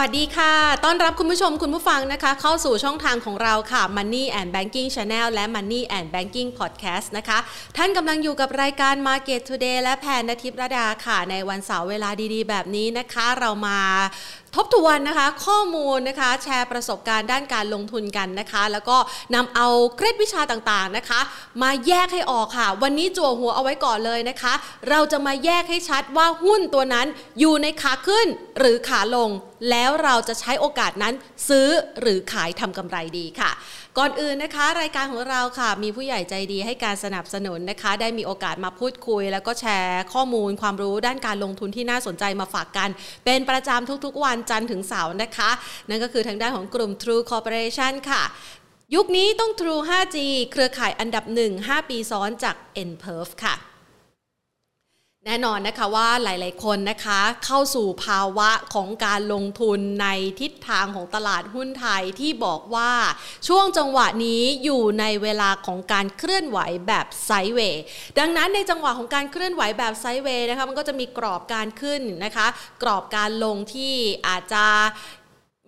วัสดีค่ะ ต้อนรับคุณผู้ชมคุณผู้ฟังนะคะ เข้าสู่ช่องทางของเราค่ะ Money and Banking Channel และ Money and Banking Podcast นะคะ ท่านกำลังอยู่กับรายการ Market Today และแพนนทิพรดาค่ะ ในวันเสาร์เวลาดีๆ แบบนี้นะคะ เรามาทบทวนนะคะข้อมูลนะคะแชร์ประสบการณ์ด้านการลงทุนกันนะคะ แล้วก็นำเอาเคล็ดวิชาต่างๆนะคะ มาแยกให้ออกค่ะ วันนี้จั่วหัวเอาไว้ก่อนเลยนะคะ เราจะมาแยกให้ชัดว่าหุ้นตัวนั้นอยู่ในขาขึ้นหรือขาลง แล้วเราจะใช้โอกาสนั้นซื้อหรือขายทำกำไรดีค่ะ ก่อนอื่นนะคะ รายการของเราค่ะ มีผู้ใหญ่ใจดีให้การสนับสนุนนะคะ ได้มีโอกาสมาพูดคุย แล้วก็แชร์ข้อมูลความรู้ด้านการลงทุนที่น่าสนใจมาฝากกัน เป็นประจำทุกๆ วันจันทร์ถึงเสาร์นะคะ นั่นก็คือทางด้านของกลุ่ม True Corporation ค่ะยุคนี้ต้อง True 5G เครือข่ายอันดับ 1 5 ปีซ้อนจาก n p e r f ค่ะ แน่นอนนะคะว่าหลาย ๆ คนนะคะเข้าสู่ภาวะของการลงทุนในทิศทางของตลาดหุ้นไทยที่บอกว่าช่วงจังหวะนี้อยู่ในเวลาของการเคลื่อนไหวแบบไซด์เวย์ดังนั้นในจังหวะของการเคลื่อนไหวแบบไซด์เวย์นะคะมันก็จะมีกรอบการขึ้นนะคะ กรอบการลงที่อาจจะ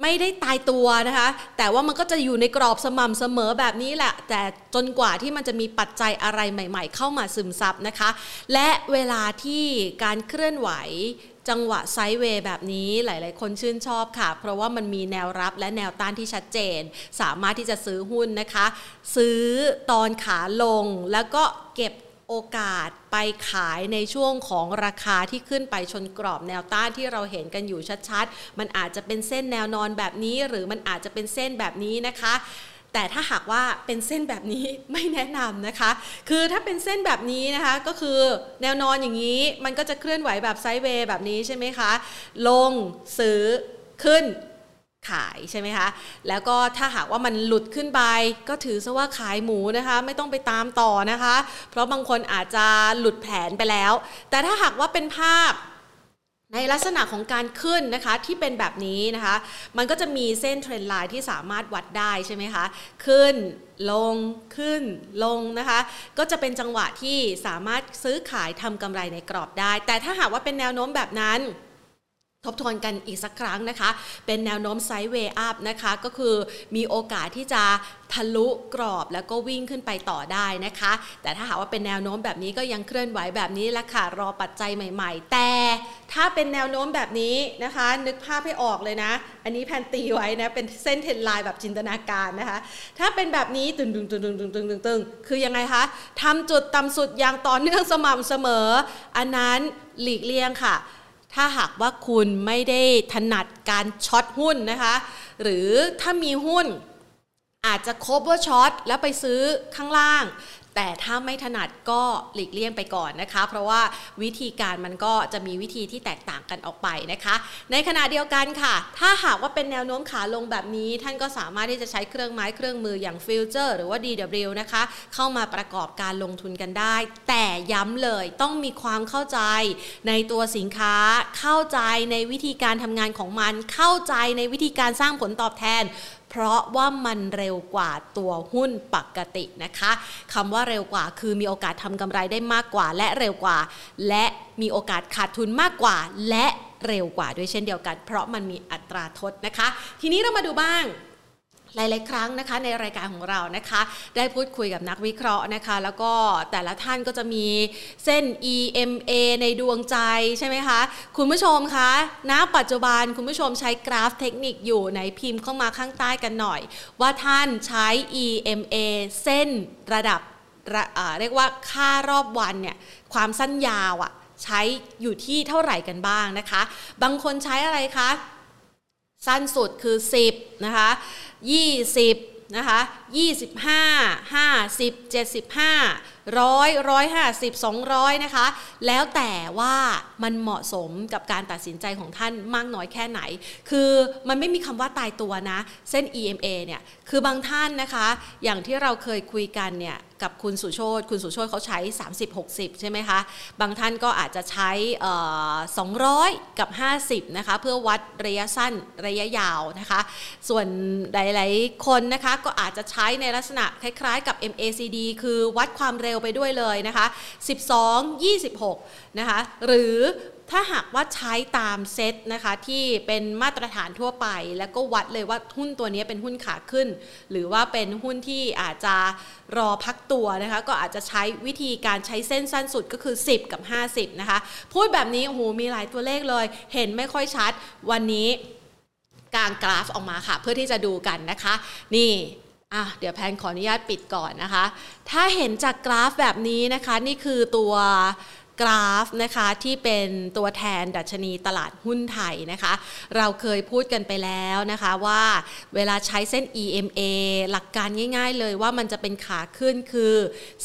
ไม่ได้ตายตัวนะคะ แต่ว่ามันก็จะอยู่ในกรอบสม่ำเสมอแบบนี้แหละ แต่จนกว่าที่มันจะมีปัจจัยอะไรใหม่ ๆ เข้ามาซึมซับนะคะ และเวลาที่การเคลื่อนไหวจังหวะไซด์เวย์แบบนี้หลายๆ คนชื่นชอบค่ะ เพราะว่ามันมีแนวรับและแนวต้านที่ชัดเจน สามารถที่จะซื้อหุ้นนะคะ ซื้อตอนขาลงแล้วก็เก็บ โอกาสไปขายในช่วงของราคาที่ขึ้นไปชนกรอบแนวต้านที่เราเห็นกันอยู่ชัดๆ มันอาจจะเป็นเส้นแนวนอนแบบนี้ หรือมันอาจจะเป็นเส้นแบบนี้นะคะแต่ถ้าหากว่าเป็นเส้นแบบนี้ไม่แนะนำนะคะ คือถ้าเป็นเส้นแบบนี้นะคะก็คือแนวนอนอย่างนี้ มันก็จะเคลื่อนไหวแบบไซด์เวย์แบบนี้ใช่ไหมคะ ลงซื้อขึ้น ขายใช่ไหมคะ แล้วก็ถ้าหากว่ามันหลุดขึ้นไป ก็ถือซะว่าขายหมูนะคะ ไม่ต้องไปตามต่อนะคะ เพราะบางคนอาจจะหลุดแผนไปแล้ว แต่ถ้าหากว่าเป็นภาพในลักษณะของการขึ้นนะคะที่เป็นแบบนี้นะคะ มันก็จะมีเส้น trend line ที่สามารถวัดได้ใช่ไหมคะขึ้นลงขึ้นลงนะคะ ก็จะเป็นจังหวะที่สามารถซื้อขายทำกำไรในกรอบได้ แต่ถ้าหากว่าเป็นแนวโน้มแบบนั้น ทบทวนกันอีกสักครั้งนะคะ เป็นแนวโน้ม sideway up นะคะ ก็คือมีโอกาสที่จะทะลุกรอบแล้วก็วิ่งขึ้นไปต่อได้นะคะ แต่ถ้าหากว่าเป็นแนวโน้มแบบนี้ก็ยังเคลื่อนไหวแบบนี้ละค่ะ รอปัจจัยใหม่ ๆ แต่ถ้าเป็นแนวโน้มแบบนี้นะคะ นึกภาพให้ออกเลยนะ อันนี้แพนตีไว้นะ เป็นเส้นเทนไลน์แบบจินตนาการนะคะ ถ้าเป็นแบบนี้ตึงตึงตึงตึงตึงตึงตึงตึงคือยังไงคะทำจุดต่ำสุดอย่างต่อเนื่องสม่ำเสมอ อันนั้นหลีกเลี่ยงค่ะ ถ้าหากว่าคุณไม่ได้ถนัดการช็อตหุ้นนะคะ หรือถ้ามีหุ้นอาจจะคบว่าช็อตแล้วไปซื้อข้างล่าง แต่ถ้าไม่ถนัดก็หลีกเลี่ยงไปก่อนนะคะ เพราะว่าวิธีการมันก็จะมีวิธีที่แตกต่างกันออกไปนะคะ ในขณะเดียวกันค่ะ ถ้าหากว่าเป็นแนวโน้มขาลงแบบนี้ ท่านก็สามารถที่จะใช้เครื่องไม้เครื่องมืออย่างฟิวเจอร์หรือว่า DW นะคะ เข้ามาประกอบการลงทุนกันได้ แต่ย้ำเลยต้องมีความเข้าใจในตัวสินค้า เข้าใจในวิธีการทำงานของมัน เข้าใจในวิธีการสร้างผลตอบแทน เพราะว่ามันเร็วกว่าตัวหุ้นปกตินะคะคำว่าเร็วกว่าคือมีโอกาสทำกำไรได้มากกว่า และเร็วกว่า และมีโอกาสขาดทุนมากกว่า และเร็วกว่าด้วยเช่นเดียวกัน เพราะมันมีอัตราทดนะคะ ทีนี้เรามาดูบ้าง หลาย ๆ ครั้งนะคะในรายการของเรานะคะ ได้พูดคุยกับนักวิเคราะห์นะคะ แล้วก็แต่ละท่านก็จะมีเส้น EMA ในดวงใจใช่ไหมคะ คุณผู้ชมคะณปัจจุบันคุณผู้ชมใช้กราฟเทคนิคอยู่ในพิมพ์เข้ามาข้างใต้กันหน่อย ว่าท่านใช้ EMA เส้นระดับเรียกว่าค่ารอบวันเนี่ยความสั้นยาวอะใช้อยู่ที่เท่าไหร่กันบ้างนะคะ บางคนใช้อะไรคะ สั้นสุดคือ 10นะคะ20นะคะ25 50 75ร้อยร้อยห้าสิบสองร้อยนะคะแล้วแต่ว่ามันเหมาะสมกับการตัดสินใจของท่านมากน้อยแค่ไหน คือมันไม่มีคำว่าตายตัวนะ เส้น EMA เนี่ยคือบางท่านนะคะ อย่างที่เราเคยคุยกันเนี่ย กับคุณสุโชตคุณสุโชตเขาใช้ 30-60 ใช่ไหมคะ บางท่านก็อาจจะใช้ 200 กับ 50 นะคะ เพื่อวัดระยะสั้นระยะยาวนะคะ ส่วนหลาย ๆ คนนะคะก็อาจจะใช้ในลักษณะคล้าย ๆ กับ MACD คือวัดความเร็วไปด้วยเลยนะคะ 12 26 นะคะ หรือ ถ้าหากว่าใช้ตามเซตนะคะที่เป็นมาตรฐานทั่วไป แล้วก็วัดเลยว่าหุ้นตัวนี้เป็นหุ้นขาขึ้น หรือว่าเป็นหุ้นที่อาจจะรอพักตัวนะคะก็อาจจะใช้วิธีการใช้เส้นสั้นสุดก็คือ 10 กับ 50 นะคะ พูดแบบนี้โอ้โหมีหลายตัวเลขเลย เห็นไม่ค่อยชัดวันนี้กางกราฟออกมาค่ะ เพื่อที่จะดูกันนะคะ นี่อะเดี๋ยวแพนขออนุญาตปิดก่อนนะคะ ถ้าเห็นจากกราฟแบบนี้นะคะ นี่คือตัว กราฟนะคะที่เป็นตัวแทนดัชนีตลาดหุ้นไทยนะคะ เราเคยพูดกันไปแล้วนะคะว่าเวลาใช้เส้น EMA หลักการง่าย ๆ เลยว่ามันจะเป็นขาขึ้นคือ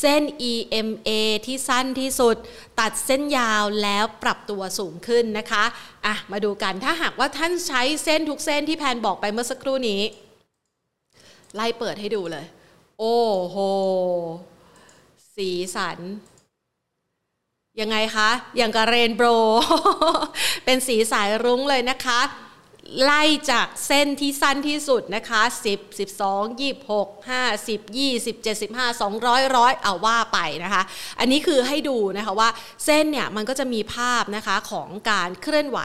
เส้น EMA ที่สั้นที่สุด ตัดเส้นยาวแล้วปรับตัวสูงขึ้นนะคะอะมาดูกันถ้าหากว่าท่านใช้เส้นทุกเส้นที่แพนบอกไปเมื่อสักครู่นี้ ไล่เปิดให้ดูเลย โอ้โหสีสัน ยังไงคะ อย่างกับเรนโบว์เป็นสีสายรุ้งเลยนะคะ ไล่จากเส้นที่สั้นที่สุดนะคะ 10 12 26 50 20 75 200ร้อยเอาว่าไปนะคะ อันนี้คือให้ดูนะคะว่าเส้นเนี่ยมันก็จะมีภาพนะคะของการเคลื่อนไหว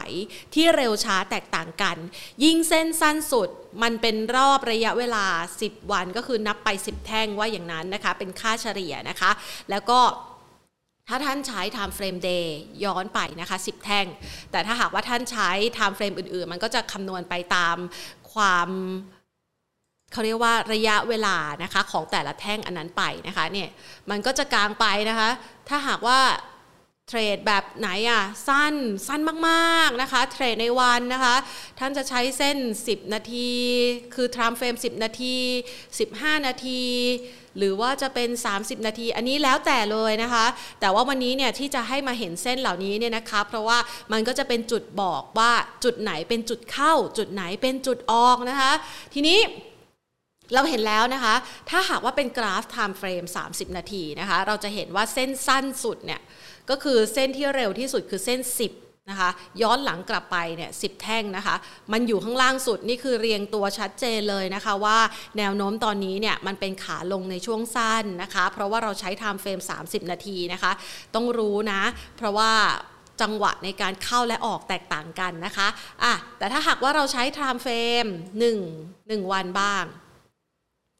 ที่เร็วช้าแตกต่างกัน ยิ่งเส้นสั้นสุดมันเป็นรอบระยะเวลา 10 วันก็คือนับไป 10 แท่งว่าอย่างนั้นนะคะ เป็นค่าเฉลี่ยนะคะ แล้วก็ ถ้าท่านใช้ time frame day ย้อนไปนะคะ 10 แท่ง แต่ถ้าหากว่าท่านใช้ time frame อื่น ๆ มันก็จะคำนวณไปตามความเขาเรียกว่าระยะเวลานะคะของแต่ละแท่งอันนั้นไปนะคะเนี่ยมันก็จะกลางไปนะคะ ถ้าหากว่า เทรดแบบไหนอะสั้นสั้นมากๆนะคะ เทรดในวันนะคะ ท่านจะใช้เส้น 10 นาที คือ time frame 10 นาที 15 นาที หรือว่าจะเป็น 30 นาที อันนี้แล้วแต่เลยนะคะ แต่ว่าวันนี้เนี่ยที่จะให้มาเห็นเส้นเหล่านี้เนี่ยนะคะ เพราะว่ามันก็จะเป็นจุดบอกว่าจุดไหนเป็นจุดเข้า จุดไหนเป็นจุดออกนะคะ ทีนี้เราเห็นแล้วนะคะ ถ้าหากว่าเป็นกราฟ time frame 30 นาทีนะคะ เราจะเห็นว่าเส้นสั้นสุดเนี่ย ก็คือเส้นที่เร็วที่สุดคือเส้น 10นะคะย้อนหลังกลับไปเนี่ยสิแท่งนะคะ มันอยู่ข้างล่างสุดนี่คือเรียงตัวชัดเจนเลยนะคะว่าแนวโน้มตอนนี้เนี่ยมันเป็นขาลงในช่วงสั้นนะคะ เพราะว่าเราใช้ time frame 30 นาทีนะคะ ต้องรู้นะ เพราะว่าจังหวะในการเข้าและออกแตกต่างกันนะคะอะแต่ถ้าหากว่าเราใช้ time frame 1 1 วันบ้าง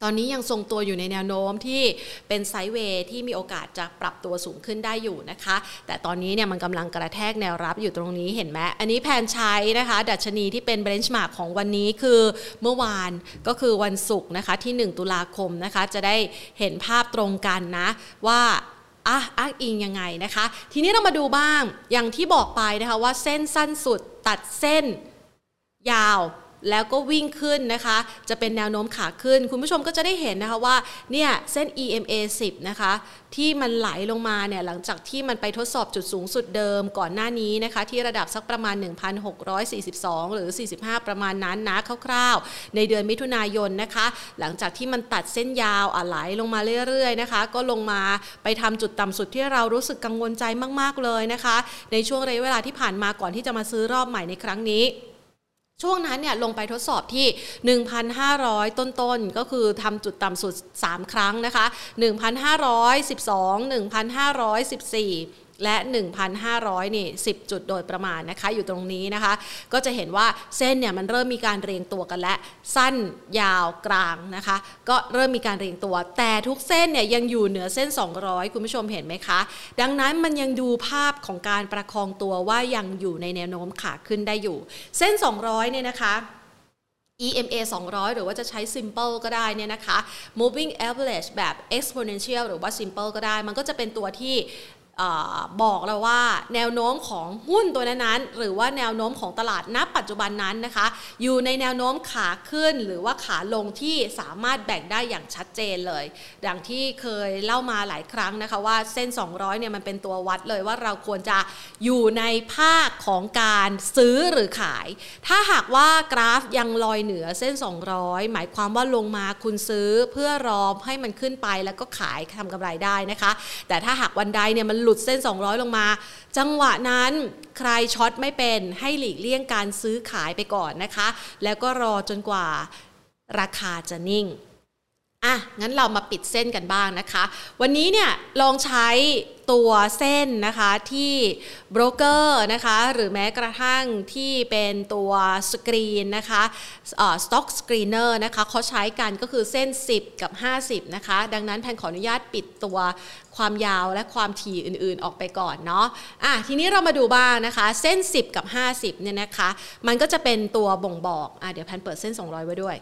ตอนนี้ยังทรงตัวอยู่ในแนวโน้มที่เป็น sideway ที่มีโอกาสจะปรับตัวสูงขึ้นได้อยู่นะคะ แต่ตอนนี้เนี่ยมันกำลังกระแทกแนวรับอยู่ตรงนี้เห็นไหมอันนี้แพนใช้นะคะ ดัชนีที่เป็น benchmark ของวันนี้คือเมื่อวานก็คือวันศุกร์นะคะที่ 1 ตุลาคมนะคะ จะได้เห็นภาพตรงกันนะว่าอะอ้างอิงยังไงนะคะ ทีนี้เรามาดูบ้างอย่างที่บอกไปนะคะว่าเส้นสั้นสุดตัดเส้นยาว แล้วก็วิ่งขึ้นนะคะ จะเป็นแนวโน้มขาขึ้น คุณผู้ชมก็จะได้เห็นนะคะว่าเนี่ยเส้น EMA 10 นะคะ ที่มันไหลลงมาเนี่ยหลังจากที่มันไปทดสอบจุดสูงสุดเดิมก่อนหน้านี้นะคะ ที่ระดับสักประมาณ 1,642 หรือ 45 ประมาณนั้นนะคร่าวๆ ในเดือนมิถุนายนนะคะ หลังจากที่มันตัดเส้นยาวอะไหลลงมาเรื่อยๆนะคะ ก็ลงมาไปทำจุดต่ำสุดที่เรารู้สึกกังวลใจมาก ๆเลยนะคะ ในช่วงระยะเวลาที่ผ่านมาก่อนที่จะมาซื้อรอบใหม่ในครั้งนี้ ช่วงนั้นเนี่ยลงไปทดสอบที่ 1,500 ต้นๆ ก็คือทำจุดต่ำสุด 3 ครั้งนะคะ 1,512 1,514 และ 1,500นี่10 จุดโดยประมาณนะคะ อยู่ตรงนี้นะคะ ก็จะเห็นว่าเส้นเนี่ยมันเริ่มมีการเรียงตัวกันและ สั้นยาวกลางนะคะ ก็เริ่มมีการเรียงตัว แต่ทุกเส้นเนี่ยยังอยู่เหนือเส้น 200 คุณผู้ชมเห็นไหมคะ ดังนั้นมันยังดูภาพของการประคองตัวว่ายังอยู่ในแนวโน้มขาขึ้นได้อยู่ เส้น 200เนี่ยนะคะ EMA 200 หรือว่าจะใช้ simple ก็ได้เนี่ยนะคะ moving average แบบ exponential หรือว่า simple ก็ได้ มันก็จะเป็นตัวที่ บอกเราว่าแนวโน้มของหุ้นตัวนั้นๆหรือว่าแนวโน้มของตลาดณปัจจุบันนั้นนะคะ อยู่ในแนวโน้มขาขึ้นหรือว่าขาลงที่สามารถแบ่งได้อย่างชัดเจนเลย ดังที่เคยเล่ามาหลายครั้งนะคะว่าเส้น 200เนี่ยมันเป็นตัววัดเลยว่าเราควรจะอยู่ในภาคของการซื้อหรือขาย ถ้าหากว่ากราฟยังลอยเหนือเส้น 200 หมายความว่าลงมาคุณซื้อเพื่อรอให้มันขึ้นไปแล้วก็ขายทำกำไรได้นะคะ แต่ถ้าหากวันใดเนี่ยมันหลุดเส้น 200 ลงมา จังหวะนั้นใครช็อตไม่เป็นให้หลีกเลี่ยงการซื้อขายไปก่อนนะคะ แล้วก็รอจนกว่าราคาจะนิ่ง อะงั้นเรามาปิดเส้นกันบ้างนะคะ วันนี้เนี่ยลองใช้ตัวเส้นนะคะที่โบรกเกอร์นะคะหรือแม้กระทั่งที่เป็นตัวสกรีนนะคะ stock screener นะคะเขาใช้กันก็คือเส้น 10 กับ 50 นะคะ ดังนั้นแพนขออนุญาตปิดตัวความยาวและความถี่อื่นๆออกไปก่อนเนาะอะทีนี้เรามาดูบ้างนะคะ เส้น 10 กับ 50เนี่ยนะคะ มันก็จะเป็นตัวบ่งบอกอะเดี๋ยวแพนเปิดเส้น 200 ไว้ด้วย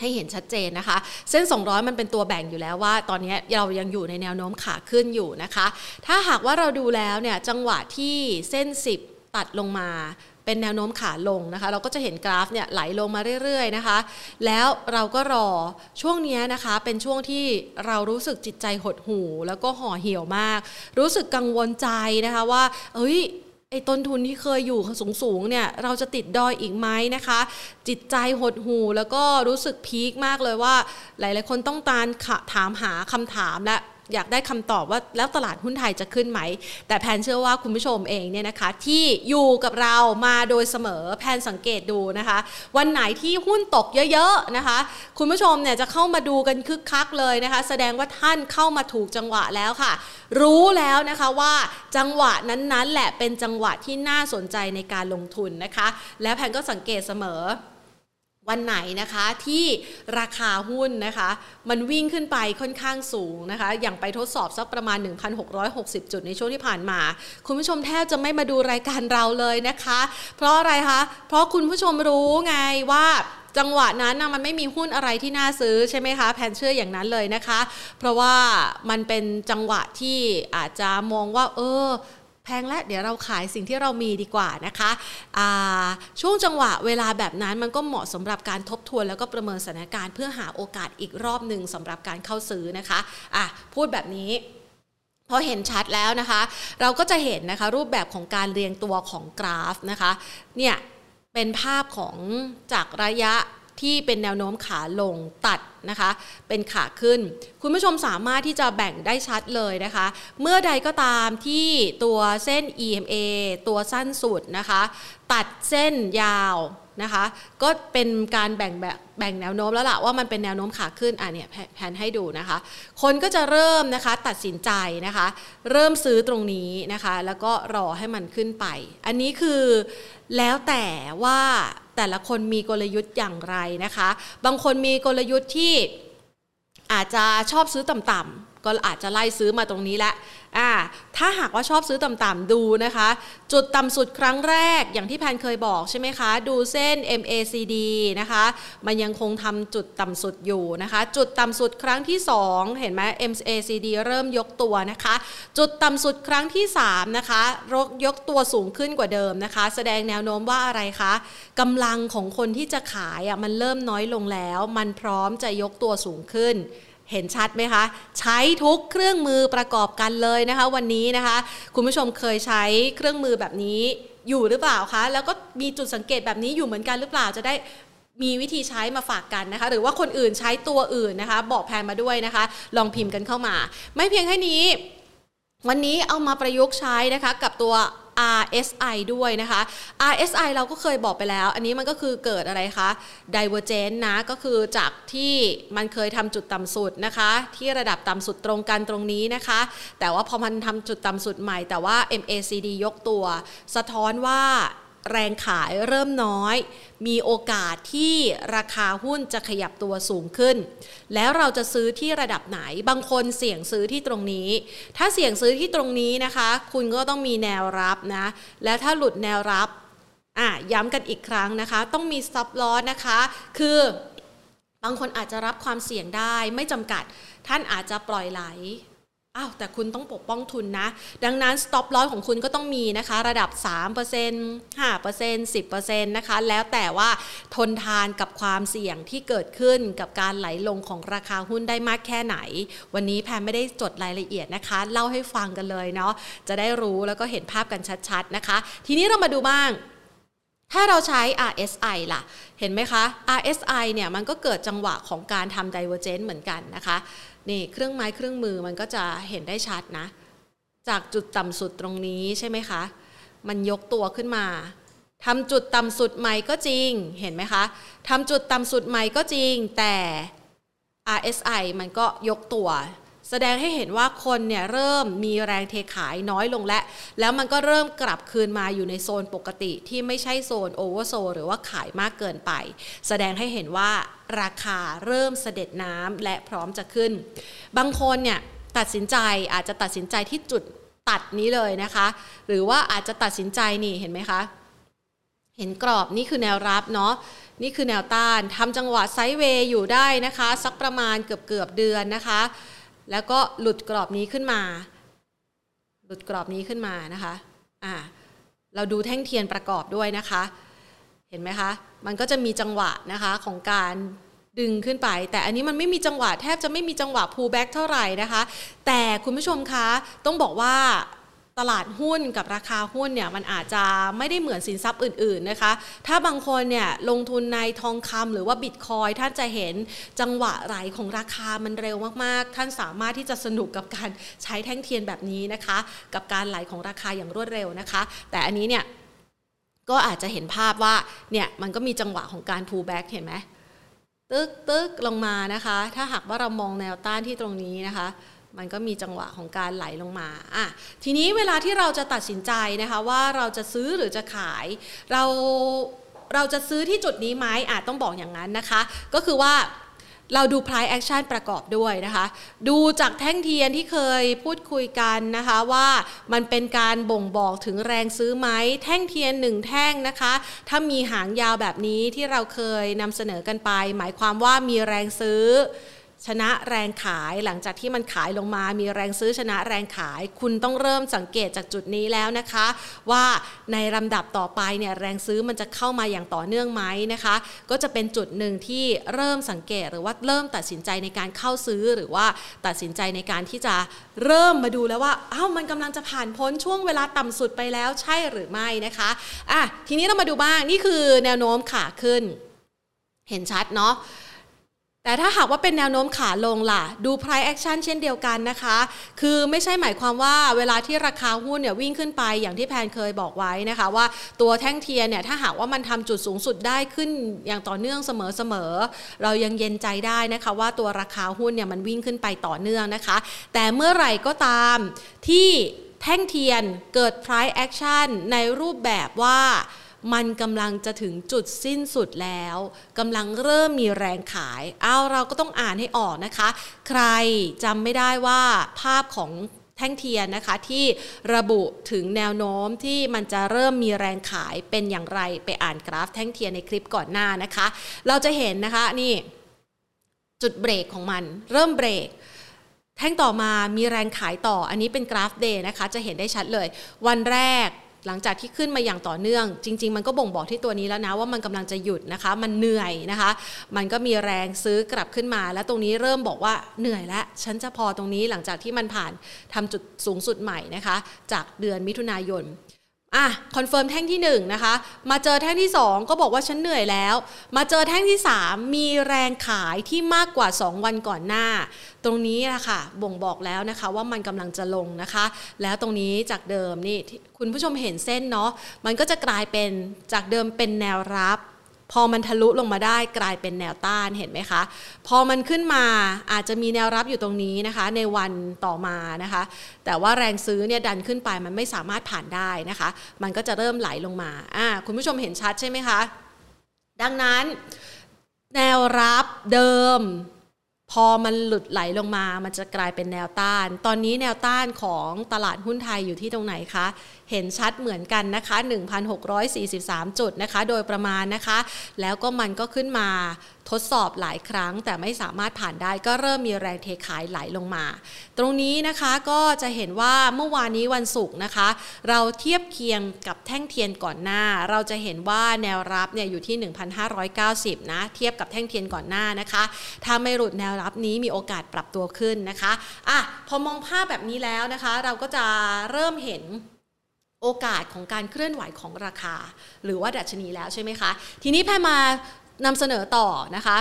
ให้เห็นชัดเจนนะคะ เส้น 200 มันเป็นตัวแบ่งอยู่แล้วว่า ตอนนี้เรายังอยู่ในแนวโน้มขาขึ้นอยู่นะคะ ถ้าหากว่าเราดูแล้วเนี่ยจังหวะที่เส้น 10 ตัดลงมาเป็นแนวโน้มขาลงนะคะ เราก็จะเห็นกราฟเนี่ยไหลลงมาเรื่อยๆนะคะ แล้วเราก็รอช่วงนี้นะคะเป็นช่วงที่เรารู้สึกจิตใจหดหู่แล้วก็ห่อเหี่ยวมาก รู้สึกกังวลใจนะคะว่า เอ้ย ไอ้ต้นทุนที่เคยอยู่สูงๆเนี่ยเราจะติดดอยอีกไหมนะคะ จิตใจหดหูแล้วก็รู้สึกพีคมากเลยว่า หลายๆคนต้องการถามหาคำถามและ อยากได้คำตอบว่าแล้วตลาดหุ้นไทยจะขึ้นไหม แต่แพนเชื่อว่าคุณผู้ชมเองเนี่ยนะคะ ที่อยู่กับเรามาโดยเสมอแพนสังเกตดูนะคะ วันไหนที่หุ้นตกเยอะๆนะคะ คุณผู้ชมเนี่ยจะเข้ามาดูกันคึกคักเลยนะคะ แสดงว่าท่านเข้ามาถูกจังหวะแล้วค่ะ รู้แล้วนะคะว่าจังหวะนั้นๆ แหละเป็นจังหวะที่น่าสนใจในการลงทุนนะคะ และแพนก็สังเกตเสมอ วันไหนนะคะที่ราคาหุ้นนะคะ มันวิ่งขึ้นไปค่อนข้างสูงนะคะ อย่างไปทดสอบสักประมาณ 1,660 จุดในช่วงที่ผ่านมา คุณผู้ชมแทบจะไม่มาดูรายการเราเลยนะคะ เพราะอะไรคะ เพราะคุณผู้ชมรู้ไงว่าจังหวะนั้นนะมันไม่มีหุ้นอะไรที่น่าซื้อใช่ไหมคะแพนเชื่ออย่างนั้นเลยนะคะ เพราะว่ามันเป็นจังหวะที่อาจจะมองว่า เออ แพงแล้วเดี๋ยวเราขายสิ่งที่เรามีดีกว่านะคะะช่วงจังหวะเวลาแบบนั้นมันก็เหมาะสำหรับการทบทวนแล้วก็ประเมินสถานการณ์เพื่อหาโอกาสอีกรอบหนึ่งสำหรับการเข้าซื้อนะคะะพูดแบบนี้พอเห็นชัดแล้วนะคะ เราก็จะเห็นนะคะรูปแบบของการเรียงตัวของกราฟนะคะเนี่ยเป็นภาพของจากระยะ ที่เป็นแนวโน้มขาลงตัดนะคะ เป็นขาขึ้น คุณผู้ชมสามารถที่จะแบ่งได้ชัดเลยนะคะ เมื่อใดก็ตามที่ตัวเส้น EMA ตัวสั้นสุดนะคะ ตัดเส้นยาวนะคะ ก็เป็นการแบ่งแบบแบ่งแนวโน้มแล้วล่ะว่ามันเป็นแนวโน้มขาขึ้นอะเนี่ยแผนให้ดูนะคะ คนก็จะเริ่มนะคะตัดสินใจนะคะ เริ่มซื้อตรงนี้นะคะ แล้วก็รอให้มันขึ้นไป อันนี้คือแล้วแต่ว่า แต่ละคนมีกลยุทธ์อย่างไรนะคะ บางคนมีกลยุทธ์ที่อาจจะชอบซื้อต่ำ ก็อาจจะไล่ซื้อมาตรงนี้แหละอ่าถ้าหากว่าชอบซื้อต่ำๆดูนะคะ จุดต่ำสุดครั้งแรกอย่างที่แพนเคยบอกใช่ไหมคะ ดูเส้น MACD นะคะ มันยังคงทำจุดต่ำสุดอยู่นะคะ จุดต่ำสุดครั้งที่ 2 เห็นไหม MACD เริ่มยกตัวนะคะ จุดต่ำสุดครั้งที่ 3 นะคะยกตัวสูงขึ้นกว่าเดิมนะคะ แสดงแนวโน้มว่าอะไรคะกำลังของคนที่จะขายอะมันเริ่มน้อยลงแล้ว มันพร้อมจะยกตัวสูงขึ้น เห็นชัดไหมคะ ใช้ทุกเครื่องมือประกอบกันเลยนะคะ วันนี้นะคะ คุณผู้ชมเคยใช้เครื่องมือแบบนี้อยู่หรือเปล่าคะ แล้วก็มีจุดสังเกตแบบนี้อยู่เหมือนกันหรือเปล่าจะได้มีวิธีใช้มาฝากกันนะคะ หรือว่าคนอื่นใช้ตัวอื่นนะคะ บอกแพนมาด้วยนะคะ ลองพิมพ์กันเข้ามา ไม่เพียงแค่นี้ วันนี้เอามาประยุกต์ใช้นะคะ กับตัว RSI ด้วยนะคะ RSI เราก็เคยบอกไปแล้ว อันนี้มันก็คือเกิดอะไรคะ Divergent นะ ก็คือจากที่มันเคยทำจุดต่ำสุดนะคะ ที่ระดับต่ำสุดตรงกันตรงนี้นะคะ แต่ว่าพอมันทำจุดต่ำสุดใหม่ แต่ว่า MACD ยกตัว สะท้อนว่า แรงขายเริ่มน้อย มีโอกาสที่ราคาหุ้นจะขยับตัวสูงขึ้น แล้วเราจะซื้อที่ระดับไหน บางคนเสี่ยงซื้อที่ตรงนี้ ถ้าเสี่ยงซื้อที่ตรงนี้นะคะ คุณก็ต้องมีแนวรับนะ แล้วถ้าหลุดแนวรับอะย้ำกันอีกครั้งนะคะ ต้องมี stop loss นะคะ คือบางคนอาจจะรับความเสี่ยงได้ไม่จำกัด ท่านอาจจะปล่อยไหล อ้าวแต่คุณต้องปกป้องทุนนะ ดังนั้น stop loss ของคุณก็ต้องมีนะคะ ระดับ 3% 5% 10%นะคะ แล้วแต่ว่าทนทานกับความเสี่ยงที่เกิดขึ้นกับการไหลลงของราคาหุ้นได้มากแค่ไหน วันนี้แพนไม่ได้จดรายละเอียดนะคะ เล่าให้ฟังกันเลยเนาะจะได้รู้แล้วก็เห็นภาพกันชัดๆนะคะ ทีนี้เรามาดูบ้างถ้าเราใช้ RSI ล่ะ เห็นไหมคะ RSI เนี่ยมันก็เกิดจังหวะของการทำ divergence เหมือนกันนะคะ นี่เครื่องไม้เครื่องมือมันก็จะเห็นได้ชัดนะ จากจุดต่ำสุดตรงนี้ใช่ไหมคะ มันยกตัวขึ้นมาทำจุดต่ำสุดใหม่ก็จริงเห็นไหมคะทำจุดต่ำสุดใหม่ก็จริงแต่ RSI มันก็ยกตัว แสดงให้เห็นว่าคนเนี่ยเริ่มมีแรงเทขายน้อยลงและ แล้วมันก็เริ่มกลับคืนมาอยู่ในโซนปกติที่ไม่ใช่โซนโอเวอร์โซหรือว่าขายมากเกินไป แสดงให้เห็นว่าราคาเริ่มเสด็จน้ำและพร้อมจะขึ้น บางคนเนี่ยตัดสินใจอาจจะตัดสินใจที่จุดตัดนี้เลยนะคะ หรือว่าอาจจะตัดสินใจนี่เห็นไหมคะ เห็นกรอบนี่คือแนวรับเนาะนี่คือแนวต้านทำจังหวะไซด์เวย์อยู่ได้นะคะ สักประมาณเกือบเกือบเดือนนะคะ แล้วก็หลุดกรอบนี้ขึ้นมา หลุดกรอบนี้ขึ้นมานะคะอ่าเราดูแท่งเทียนประกอบด้วยนะคะ เห็นไหมคะ มันก็จะมีจังหวะนะคะของการดึงขึ้นไป แต่อันนี้มันไม่มีจังหวะแทบจะไม่มีจังหวะ pull back เท่าไหร่นะคะ แต่คุณผู้ชมคะต้องบอกว่า ตลาดหุ้นกับราคาหุ้นเนี่ยมันอาจจะไม่ได้เหมือนสินทรัพย์อื่นๆนะคะ ถ้าบางคนเนี่ยลงทุนในทองคำหรือว่าบิตคอยท่านจะเห็นจังหวะไหลของราคามันเร็วมากๆ ท่านสามารถที่จะสนุกกับการใช้แท่งเทียนแบบนี้นะคะ กับการไหลของราคาอย่างรวดเร็วนะคะ แต่อันนี้เนี่ยก็อาจจะเห็นภาพว่าเนี่ยมันก็มีจังหวะของการ pull back เห็นไหมตึกตึกลงมานะคะ ถ้าหากว่าเรามองแนวต้านที่ตรงนี้นะคะ มันก็มีจังหวะของการไหลลงมาอะทีนี้เวลาที่เราจะตัดสินใจนะคะว่าเราจะซื้อหรือจะขาย เราเราจะซื้อที่จุดนี้ไหมอาจต้องบอกอย่างนั้นนะคะ ก็คือว่าเราดู price action ประกอบด้วยนะคะ ดูจากแท่งเทียนที่เคยพูดคุยกันนะคะว่ามันเป็นการบ่งบอกถึงแรงซื้อไหมแท่งเทียนหนึ่งแท่งนะคะ ถ้ามีหางยาวแบบนี้ที่เราเคยนำเสนอกันไป หมายความว่ามีแรงซื้อ ชนะแรงขายหลังจากที่มันขายลงมา มีแรงซื้อชนะแรงขาย คุณต้องเริ่มสังเกตจากจุดนี้แล้วนะคะ ว่าในลำดับต่อไปเนี่ยแรงซื้อมันจะเข้ามาอย่างต่อเนื่องไหมนะคะ ก็จะเป็นจุดหนึ่งที่เริ่มสังเกตหรือว่าเริ่มตัดสินใจในการเข้าซื้อหรือว่าตัดสินใจในการที่จะเริ่มมาดูแล้วว่าอ้าวมันกำลังจะผ่านพ้นช่วงเวลาต่ำสุดไปแล้วใช่หรือไม่นะคะอะทีนี้เรามาดูบ้างนี่คือแนวโน้มขาขึ้น เห็นชัดเนาะ แต่ถ้าหากว่าเป็นแนวโน้มขาลงล่ะ ดู price action เช่นเดียวกันนะคะ คือไม่ใช่หมายความว่าเวลาที่ราคาหุ้นเนี่ยวิ่งขึ้นไปอย่างที่แพนเคยบอกไว้นะคะ ว่าตัวแท่งเทียนเนี่ยถ้าหากว่ามันทำจุดสูงสุดได้ขึ้นอย่างต่อเนื่องเสมอๆเรายังเย็นใจได้นะคะ ว่าตัวราคาหุ้นเนี่ยมันวิ่งขึ้นไปต่อเนื่องนะคะ แต่เมื่อไหร่ก็ตามที่แท่งเทียนเกิด price action ในรูปแบบว่า มันกำลังจะถึงจุดสิ้นสุดแล้วกำลังเริ่มมีแรงขายเอาเราก็ต้องอ่านให้ออกนะคะ ใครจำไม่ได้ว่าภาพของแท่งเทียนนะคะที่ระบุถึงแนวโน้มที่มันจะเริ่มมีแรงขายเป็นอย่างไรไปอ่านกราฟแท่งเทียนในคลิปก่อนหน้านะคะ เราจะเห็นนะคะนี่จุดเบรกของมัน เริ่มเบรก แท่งต่อมามีแรงขายต่ออันนี้เป็นกราฟเดย์นะคะ จะเห็นได้ชัดเลย วันแรก หลังจากที่ขึ้นมาอย่างต่อเนื่อง จริง ๆ มันก็บ่งบอกที่ตัวนี้แล้วนะว่ามันกำลังจะหยุดนะคะ มันเหนื่อยนะคะ มันก็มีแรงซื้อกลับขึ้นมา แล้วตรงนี้เริ่มบอกว่าเหนื่อยแล้วฉันจะพอตรงนี้หลังจากที่มันผ่านทำจุดสูงสุดใหม่นะคะ จากเดือนมิถุนายน อะ confirm แท่งที่1นนะคะ มาเจอแท่งที่ 2 ก็บอกว่าฉันเหนื่อยแล้ว มาเจอแท่งที่ 3 มีแรงขายที่มากกว่า 2 วันก่อนหน้า ตรงนี้นะค่ะบ่งบอกแล้วนะคะว่ามันกำลังจะลงนะคะ แล้วตรงนี้จากเดิมนี่คุณผู้ชมเห็นเส้นเนาะมันก็จะกลายเป็นจากเดิมเป็นแนวรับ พอมันทะลุลงมาได้กลายเป็นแนวต้านเห็นไหมคะ พอมันขึ้นมาอาจจะมีแนวรับอยู่ตรงนี้นะคะ ในวันต่อมานะคะ แต่ว่าแรงซื้อเนี่ยดันขึ้นไปมันไม่สามารถผ่านได้นะคะ มันก็จะเริ่มไหลลงมาอ่าคุณผู้ชมเห็นชัดใช่ไหมคะ ดังนั้น แนวรับเดิม พอมันหลุดไหลลงมา มันจะกลายเป็นแนวต้าน ตอนนี้แนวต้านของตลาดหุ้นไทยอยู่ที่ตรงไหนคะเห็นชัดเหมือนกันนะคะ 1,643 จุดนะคะ โดยประมาณนะคะ แล้วก็มันก็ขึ้นมาทดสอบหลายครั้งแต่ไม่สามารถผ่านได้ก็เริ่มมีแรงเทขายไหลลงมา ตรงนี้นะคะก็จะเห็นว่าเมื่อวานนี้วันศุกร์นะคะ เราเทียบเคียงกับแท่งเทียนก่อนหน้า เราจะเห็นว่าแนวรับเนี่ยอยู่ที่ 1,590 นะ เทียบกับแท่งเทียนก่อนหน้านะคะ ถ้าไม่หลุดแนวรับนี้มีโอกาสปรับตัวขึ้นนะคะอะพอมองภาพแบบนี้แล้วนะคะ เราก็จะเริ่มเห็น โอกาสของการเคลื่อนไหวของราคา หรือว่าดัชนีแล้วใช่ไหมคะ ทีนี้แพมานำเสนอต่อนะคะ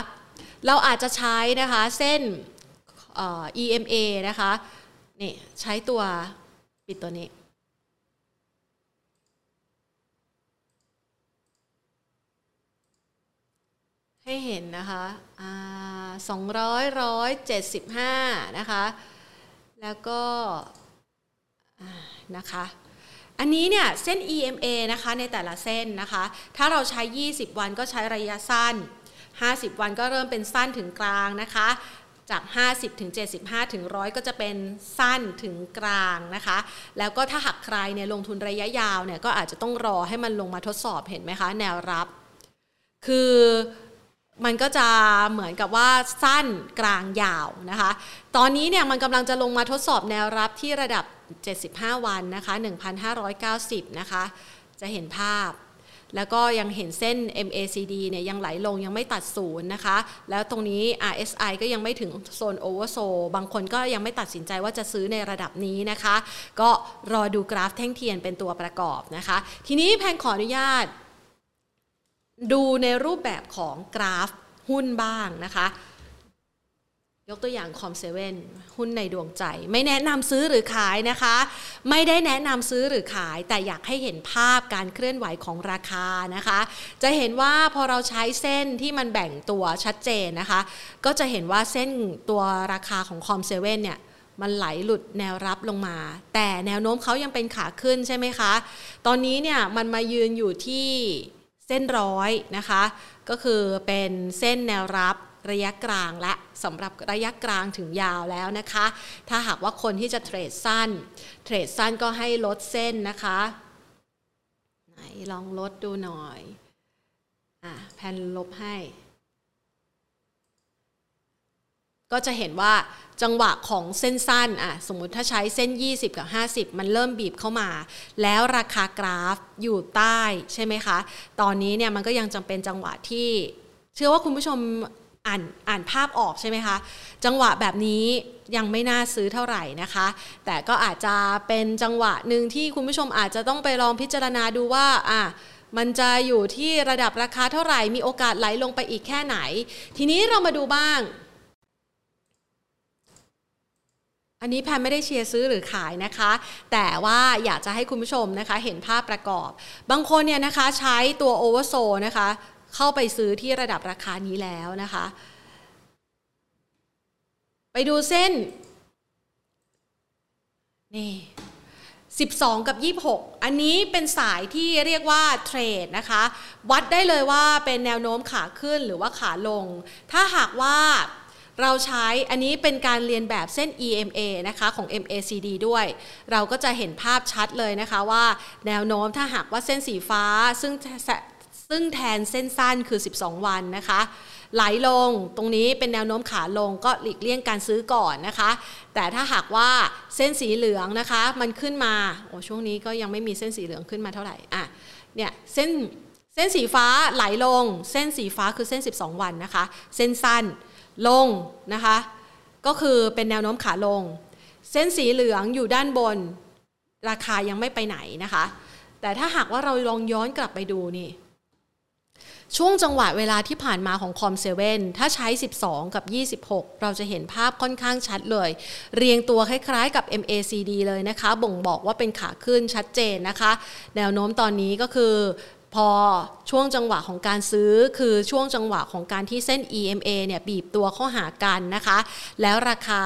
เราอาจจะใช้นะคะเส้น EMA นะคะนี่ใช้ตัวปิดตัวนี้ใให้เห็นนะคะสองร้อยร้อยเจ็ดสิบห้านะคะ แล้วก็นะคะ อันนี้เนี่ยเส้น EMA นะคะในแต่ละเส้นนะคะ ถ้าเราใช้ 20 วันก็ใช้ระยะสั้น 50 วันก็เริ่มเป็นสั้นถึงกลางนะคะ จาก 50 ถึง 75 ถึง 100 ก็จะเป็นสั้นถึงกลางนะคะ แล้วก็ถ้าหักใครเนี่ยลงทุนระยะยาวเนี่ยก็อาจจะต้องรอให้มันลงมาทดสอบเห็นไหมคะ แนวรับ คือมันก็จะเหมือนกับว่าสั้นกลางยาวนะคะ ตอนนี้เนี่ยมันกำลังจะลงมาทดสอบแนวรับที่ระดับ 75 วันนะคะ1,590นะคะจะเห็นภาพ แล้วก็ยังเห็นเส้น MACD เนี่ยยังไหลลงยังไม่ตัดศูนย์นะคะ แล้วตรงนี้ RSI ก็ยังไม่ถึงโซนโอเวอร์โซบางคนก็ยังไม่ตัดสินใจว่าจะซื้อในระดับนี้นะคะ ก็รอดูกราฟแท่งเทียนเป็นตัวประกอบนะคะ ทีนี้แพนขออนุญาต ดูในรูปแบบของกราฟหุ้นบ้างนะคะ ยกตัวอย่างคอมเซเว่นหุ้นในดวงใจ ไม่แนะนำซื้อหรือขายนะคะ ไม่ได้แนะนำซื้อหรือขาย แต่อยากให้เห็นภาพการเคลื่อนไหวของราคานะคะ จะเห็นว่าพอเราใช้เส้นที่มันแบ่งตัวชัดเจนนะคะ ก็จะเห็นว่าเส้นตัวราคาของคอมเซเว่นเนี่ยมันไหลหลุดแนวรับลงมา แต่แนวโน้มเขายังเป็นขาขึ้นใช่ไหมคะ ตอนนี้เนี่ยมันมายืนอยู่ที่เส้นร้อยนะคะ ก็คือเป็นเส้นแนวรับ ระยะกลางและสำหรับระยะกลางถึงยาวแล้วนะคะ ถ้าหากว่าคนที่จะเทรดสั้น เทรดสั้นก็ให้ลดเส้นนะคะ ไหนลองลดดูหน่อยอะแผ่นลบให้ ก็จะเห็นว่าจังหวะของเส้นสั้นอะสมมุติถ้าใช้เส้น 20 กับ 50 มันเริ่มบีบเข้ามา แล้วราคากราฟอยู่ใต้ใช่ไหมคะ ตอนนี้เนี่ยมันก็ยังจำเป็นจังหวะที่เชื่อว่าคุณผู้ชม อ่านอ่านภาพออกใช่ไหมคะ จังหวะแบบนี้ยังไม่น่าซื้อเท่าไหร่นะคะ แต่ก็อาจจะเป็นจังหวะหนึ่งที่คุณผู้ชมอาจจะต้องไปลองพิจารณาดูว่าอะมันจะอยู่ที่ระดับราคาเท่าไหร่ มีโอกาสไหลลงไปอีกแค่ไหน ทีนี้เรามาดูบ้าง อันนี้แพนไม่ได้เชียร์ซื้อหรือขายนะคะ แต่ว่าอยากจะให้คุณผู้ชมนะคะ เห็นภาพประกอบ บางคนเนี่ยนะคะใช้ตัวโอเวอร์โซนะคะ เข้าไปซื้อที่ระดับราคานี้แล้วนะคะ ไปดูเส้น นี่12 กับ 26 อันนี้เป็นสายที่เรียกว่าเทรดนะคะ วัดได้เลยว่าเป็นแนวโน้มขาขึ้นหรือว่าขาลง ถ้าหากว่าเราใช้อันนี้เป็นการเรียนแบบเส้น EMA นะคะของ MACD ด้วย เราก็จะเห็นภาพชัดเลยนะคะว่าแนวโน้มถ้าหากว่าเส้นสีฟ้า ซึ่ง ซึ่งแทนเส้นสั้นคือ 12 วันนะคะ ไหลลงตรงนี้เป็นแนวโน้มขาลงก็หลีกเลี่ยงการซื้อก่อนนะคะ แต่ถ้าหากว่าเส้นสีเหลืองนะคะ มันขึ้นมาโอ้ช่วงนี้ก็ยังไม่มีเส้นสีเหลืองขึ้นมาเท่าไหร่อะเนี่ยเส้นเส้นสีฟ้าไหลลง เส้นสีฟ้าคือเส้น 12 วันนะคะ เส้นสั้นลงนะคะ ก็คือเป็นแนวโน้มขาลง เส้นสีเหลืองอยู่ด้านบน ราคายังไม่ไปไหนนะคะ แต่ถ้าหากว่าเราลองย้อนกลับไปดูนี่ ช่วงจังหวะเวลาที่ผ่านมาของคอมเซเว่นถ้าใช้ 12 กับ 26 เราจะเห็นภาพค่อนข้างชัดเลย เรียงตัวคล้ายๆกับ MACD เลยนะคะ บ่งบอกว่าเป็นขาขึ้นชัดเจนนะคะ แนวโน้มตอนนี้ก็คือพอช่วงจังหวะของการซื้อคือช่วงจังหวะของการที่เส้น EMA เนี่ยบีบตัวเข้าหากันนะคะ แล้วราคา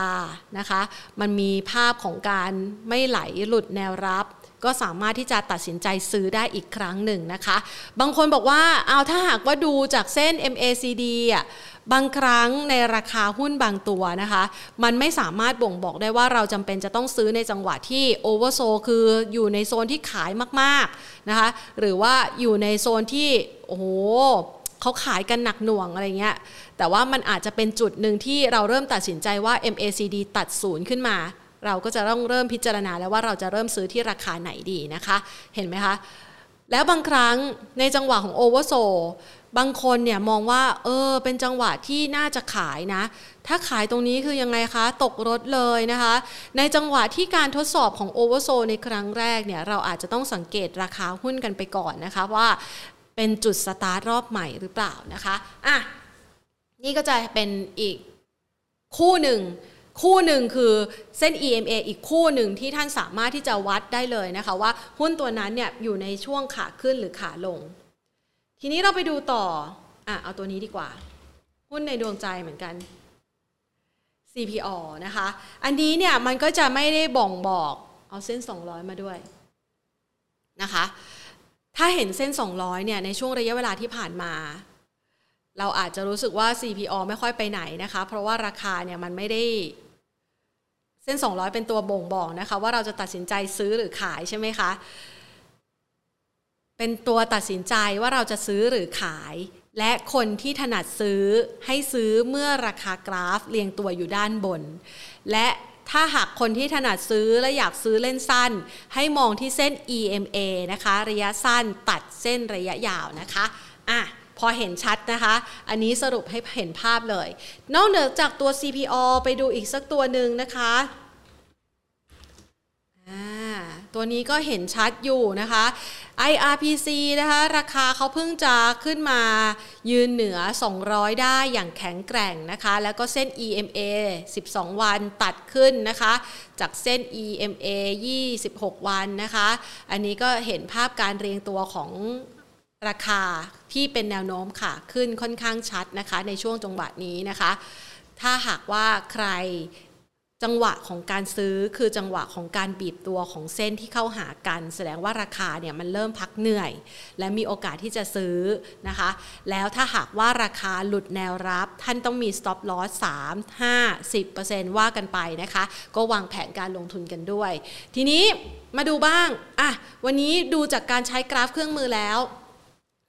นะคะ มันมีภาพของการไม่ไหลหลุดแนวรับ ก็สามารถที่จะตัดสินใจซื้อได้อีกครั้งหนึ่งนะคะ บางคนบอกว่าเอาถ้าหากว่าดูจากเส้น MACD อะบางครั้งในราคาหุ้นบางตัวนะคะ มันไม่สามารถบ่งบอกได้ว่าเราจำเป็นจะต้องซื้อในจังหวะที่โอเวอร์โซคืออยู่ในโซนที่ขายมากๆนะคะ หรือว่าอยู่ในโซนที่ โอ้โหเขาขายกันหนักหน่วงอะไรเงี้ย แต่ว่ามันอาจจะเป็นจุดหนึ่งที่เราเริ่มตัดสินใจว่า MACD ตัดศูนย์ขึ้นมา เราก็จะต้องเริ่มพิจารณาแล้วว่าเราจะเริ่มซื้อที่ราคาไหนดีนะคะ เห็นไหมคะ แล้วบางครั้งในจังหวะของโอเวอร์โซบางคนเนี่ยมองว่าเออเป็นจังหวะที่น่าจะขายนะ ถ้าขายตรงนี้คือยังไงคะ ตกรถเลยนะคะ ในจังหวะที่การทดสอบของ oversold ในครั้งแรกเนี่ยเราอาจจะต้องสังเกตราคาหุ้นกันไปก่อนนะคะว่าเป็นจุดสตาร์ทรอบใหม่หรือเปล่านะคะอะนี่ก็จะเป็นอีกคู่หนึ่ง คู่หนึ่งคือเส้น EMA อีกคู่หนึ่งที่ท่านสามารถที่จะวัดได้เลยนะคะว่าหุ้นตัวนั้นเนี่ยอยู่ในช่วงขาขึ้นหรือขาลง ทีนี้เราไปดูต่ออะเอาตัวนี้ดีกว่า หุ้นในดวงใจเหมือนกัน CPO นะคะ อันนี้เนี่ยมันก็จะไม่ได้บ่งบอกเอาเส้น 200 มาด้วยนะคะ ถ้าเห็นเส้น 200 เนี่ยในช่วงระยะเวลาที่ผ่านมาเราอาจจะรู้สึกว่า CPO ไม่ค่อยไปไหนนะคะ เพราะว่าราคาเนี่ยมันไม่ได้ เส้น 200 เป็นตัวบ่งบอกนะคะ ว่าเราจะตัดสินใจซื้อหรือขายใช่ไหมคะ เป็นตัวตัดสินใจว่าเราจะซื้อหรือขาย และคนที่ถนัดซื้อให้ซื้อเมื่อราคากราฟเรียงตัวอยู่ด้านบน และถ้าหากคนที่ถนัดซื้อและอยากซื้อเล่นสั้น ให้มองที่เส้น EMA นะคะ ระยะสั้นตัดเส้นระยะยาวนะคะ อะ พอเห็นชัดนะคะ อันนี้สรุปให้เห็นภาพเลย นอกเหนือจากตัว CPO ไปดูอีกสักตัวหนึ่งนะคะตัวนี้ก็เห็นชัดอยู่นะคะ IRPC นะคะราคาเขาเพิ่งจะขึ้นมายืนเหนือ 200 ได้อย่างแข็งแกร่งนะคะ แล้วก็เส้น EMA 12 วันตัดขึ้นนะคะ จากเส้น EMA 26 วันนะคะ อันนี้ก็เห็นภาพการเรียงตัวของ ราคาที่เป็นแนวโน้มค่ะ ขึ้นค่อนข้างชัดนะคะ ในช่วงจังหวะนี้นะคะ ถ้าหากว่าใครจังหวะของการซื้อคือจังหวะของการบีบตัวของเส้นที่เข้าหากัน แสดงว่าราคาเนี่ยมันเริ่มพักเหนื่อย และมีโอกาสที่จะซื้อนะคะ แล้วถ้าหากว่าราคาหลุดแนวรับ ท่านต้องมี stop loss 3 5 10 ว่ากันไปนะคะ ก็วางแผนการลงทุนกันด้วย ทีนี้มาดูบ้างอะวันนี้ดูจากการใช้กราฟเครื่องมือแล้ว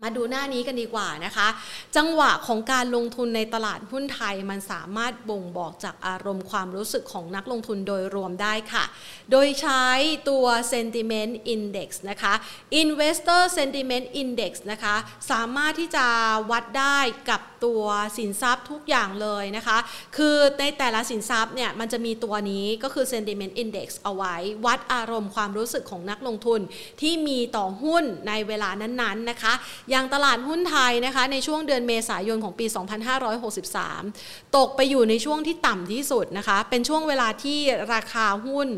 มาดูหน้านี้กันดีกว่านะคะ จังหวะของการลงทุนในตลาดหุ้นไทยมันสามารถบ่งบอกจากอารมณ์ความรู้สึกของนักลงทุนโดยรวมได้ค่ะ โดยใช้ตัว sentiment index นะคะ investor sentiment index นะคะ สามารถที่จะวัดได้กับตัวสินทรัพย์ทุกอย่างเลยนะคะ คือในแต่ละสินทรัพย์เนี่ยมันจะมีตัวนี้ก็คือ sentiment index เอาไว้ วัดอารมณ์ความรู้สึกของนักลงทุนที่มีต่อหุ้นในเวลานั้นๆนะคะอย่างตลาดหุ้นไทยนะคะในช่วงเดือนเมษายนของปี 2563 ตกไปอยู่ในช่วงที่ต่ำที่สุดนะคะ เป็นช่วงเวลาที่ราคาหุ้น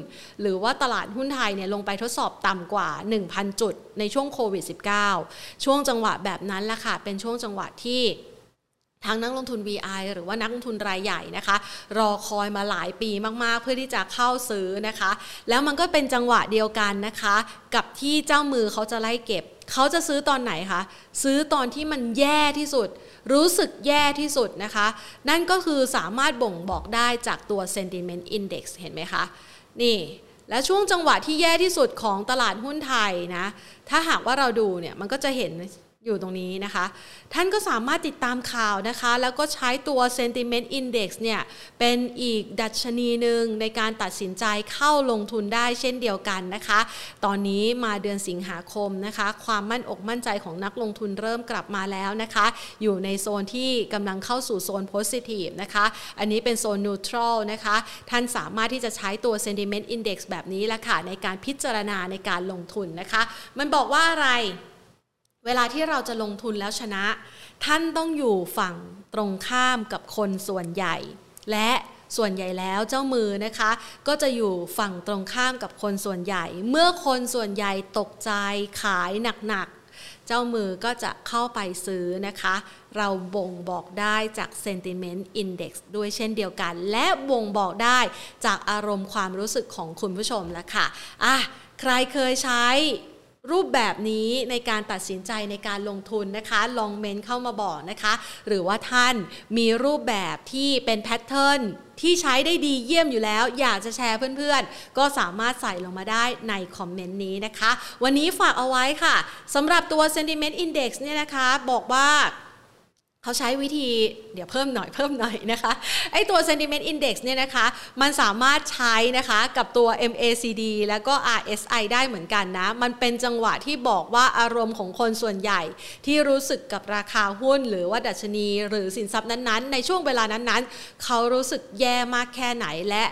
หรือว่าตลาดหุ้นไทยเนี่ยลงไปทดสอบต่ำกว่า 1,000 จุดในช่วงโควิด -19 ช่วงจังหวะแบบนั้นแหละค่ะ เป็นช่วงจังหวะที่ทั้งนักลงทุน VI หรือว่านักลงทุนรายใหญ่นะคะ รอคอยมาหลายปีมากๆ เพื่อที่จะเข้าซื้อนะคะ แล้วมันก็เป็นจังหวะเดียวกันนะคะ กับที่เจ้ามือเขาจะไล่เก็บ เขาจะซื้อตอนไหนคะ ซื้อตอนที่มันแย่ที่สุด รู้สึกแย่ที่สุดนะคะ นั่นก็คือสามารถบ่งบอกได้จากตัว sentiment index เห็นไหมคะ นี่ และช่วงจังหวะที่แย่ที่สุดของตลาดหุ้นไทยนะ ถ้าหากว่าเราดูเนี่ย มันก็จะเห็น อยู่ตรงนี้นะคะ ท่านก็สามารถติดตามข่าวนะคะ แล้วก็ใช้ตัว sentiment index เนี่ยเป็นอีกดัชนีหนึ่งในการตัดสินใจเข้าลงทุนได้เช่นเดียวกันนะคะ ตอนนี้มาเดือนสิงหาคมนะคะ ความมั่นอกมั่นใจของนักลงทุนเริ่มกลับมาแล้วนะคะ อยู่ในโซนที่กำลังเข้าสู่โซน positive นะคะ อันนี้เป็นโซน neutral นะคะ ท่านสามารถที่จะใช้ตัว sentiment index แบบนี้ละค่ะในการพิจารณาในการลงทุนนะคะ มันบอกว่าอะไร เวลาที่เราจะลงทุนแล้วชนะ ท่านต้องอยู่ฝั่งตรงข้ามกับคนส่วนใหญ่ และส่วนใหญ่แล้วเจ้ามือนะคะ ก็จะอยู่ฝั่งตรงข้ามกับคนส่วนใหญ่ เมื่อคนส่วนใหญ่ตกใจขายหนักๆ เจ้ามือก็จะเข้าไปซื้อนะคะ เราบ่งบอกได้จาก sentiment index ด้วยเช่นเดียวกัน และบ่งบอกได้จากอารมณ์ความรู้สึกของคุณผู้ชมแล้วค่ะอะใครเคยใช้ รูปแบบนี้ในการตัดสินใจในการลงทุนนะคะลองเมนเข้ามาบอกนะคะ หรือว่าท่านมีรูปแบบที่เป็นแพทเทิร์นที่ใช้ได้ดีเยี่ยมอยู่แล้ว อยากจะแชร์เพื่อนๆ ก็สามารถใส่ลงมาได้ในคอมเมนต์นี้นะคะ วันนี้ฝากเอาไว้ค่ะสำหรับตัว sentiment index เนี่ยนะคะ บอกว่า เขาใช้วิธีเดี๋ยวเพิ่มหน่อยเพิ่มหน่อยนะคะไอตัว sentiment index เนี่ยนะคะมันสามารถใช้นะคะกับตัว MACD แล้วก็ RSI ได้เหมือนกันนะ มันเป็นจังหวะที่บอกว่าอารมณ์ของคนส่วนใหญ่ ที่รู้สึกกับราคาหุ้น หรือว่าดัชนีหรือสินทรัพย์นั้นๆ ในช่วงเวลานั้นๆ เขารู้สึกแย่มากแค่ไหนและ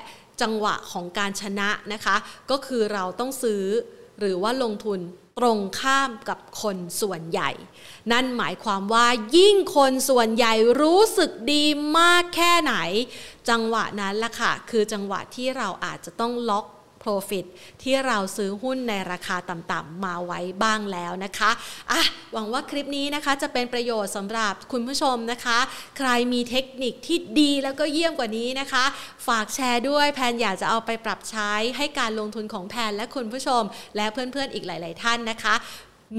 จังหวะของการชนะนะคะ ก็คือเราต้องซื้อหรือว่าลงทุนตรงข้ามกับคนส่วนใหญ่ นั่นหมายความว่ายิ่งคนส่วนใหญ่รู้สึกดีมากแค่ไหน จังหวะนั้นล่ะค่ะ คือจังหวะที่เราอาจจะต้องล็อก Profit ที่เราซื้อหุ้นในราคาต่ำๆมาไว้บ้างแล้วนะคะอะหวังว่าคลิปนี้นะคะจะเป็นประโยชน์สำหรับคุณผู้ชมนะคะ ใครมีเทคนิคที่ดีแล้วก็เยี่ยมกว่านี้นะคะ ฝากแชร์ด้วยแพนอยากจะเอาไปปรับใช้ให้การลงทุนของแพนและคุณผู้ชม และเพื่อนๆอีกหลาย ๆ ท่านนะคะ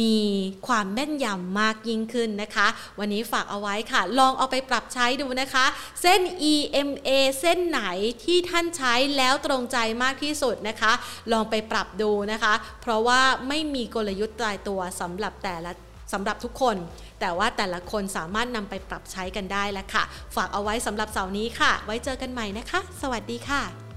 มีความแม่นยำมากยิ่งขึ้นนะคะ วันนี้ฝากเอาไว้ค่ะ ลองเอาไปปรับใช้ดูนะคะ เส้น EMA เส้นไหนที่ท่านใช้แล้วตรงใจมากที่สุดนะคะ ลองไปปรับดูนะคะ เพราะว่าไม่มีกลยุทธ์ตายตัวสำหรับแต่ละสำหรับทุกคน แต่ว่าแต่ละคนสามารถนำไปปรับใช้กันได้แล้วค่ะ ฝากเอาไว้สำหรับเสาร์นี้ค่ะ ไว้เจอกันใหม่นะคะ สวัสดีค่ะ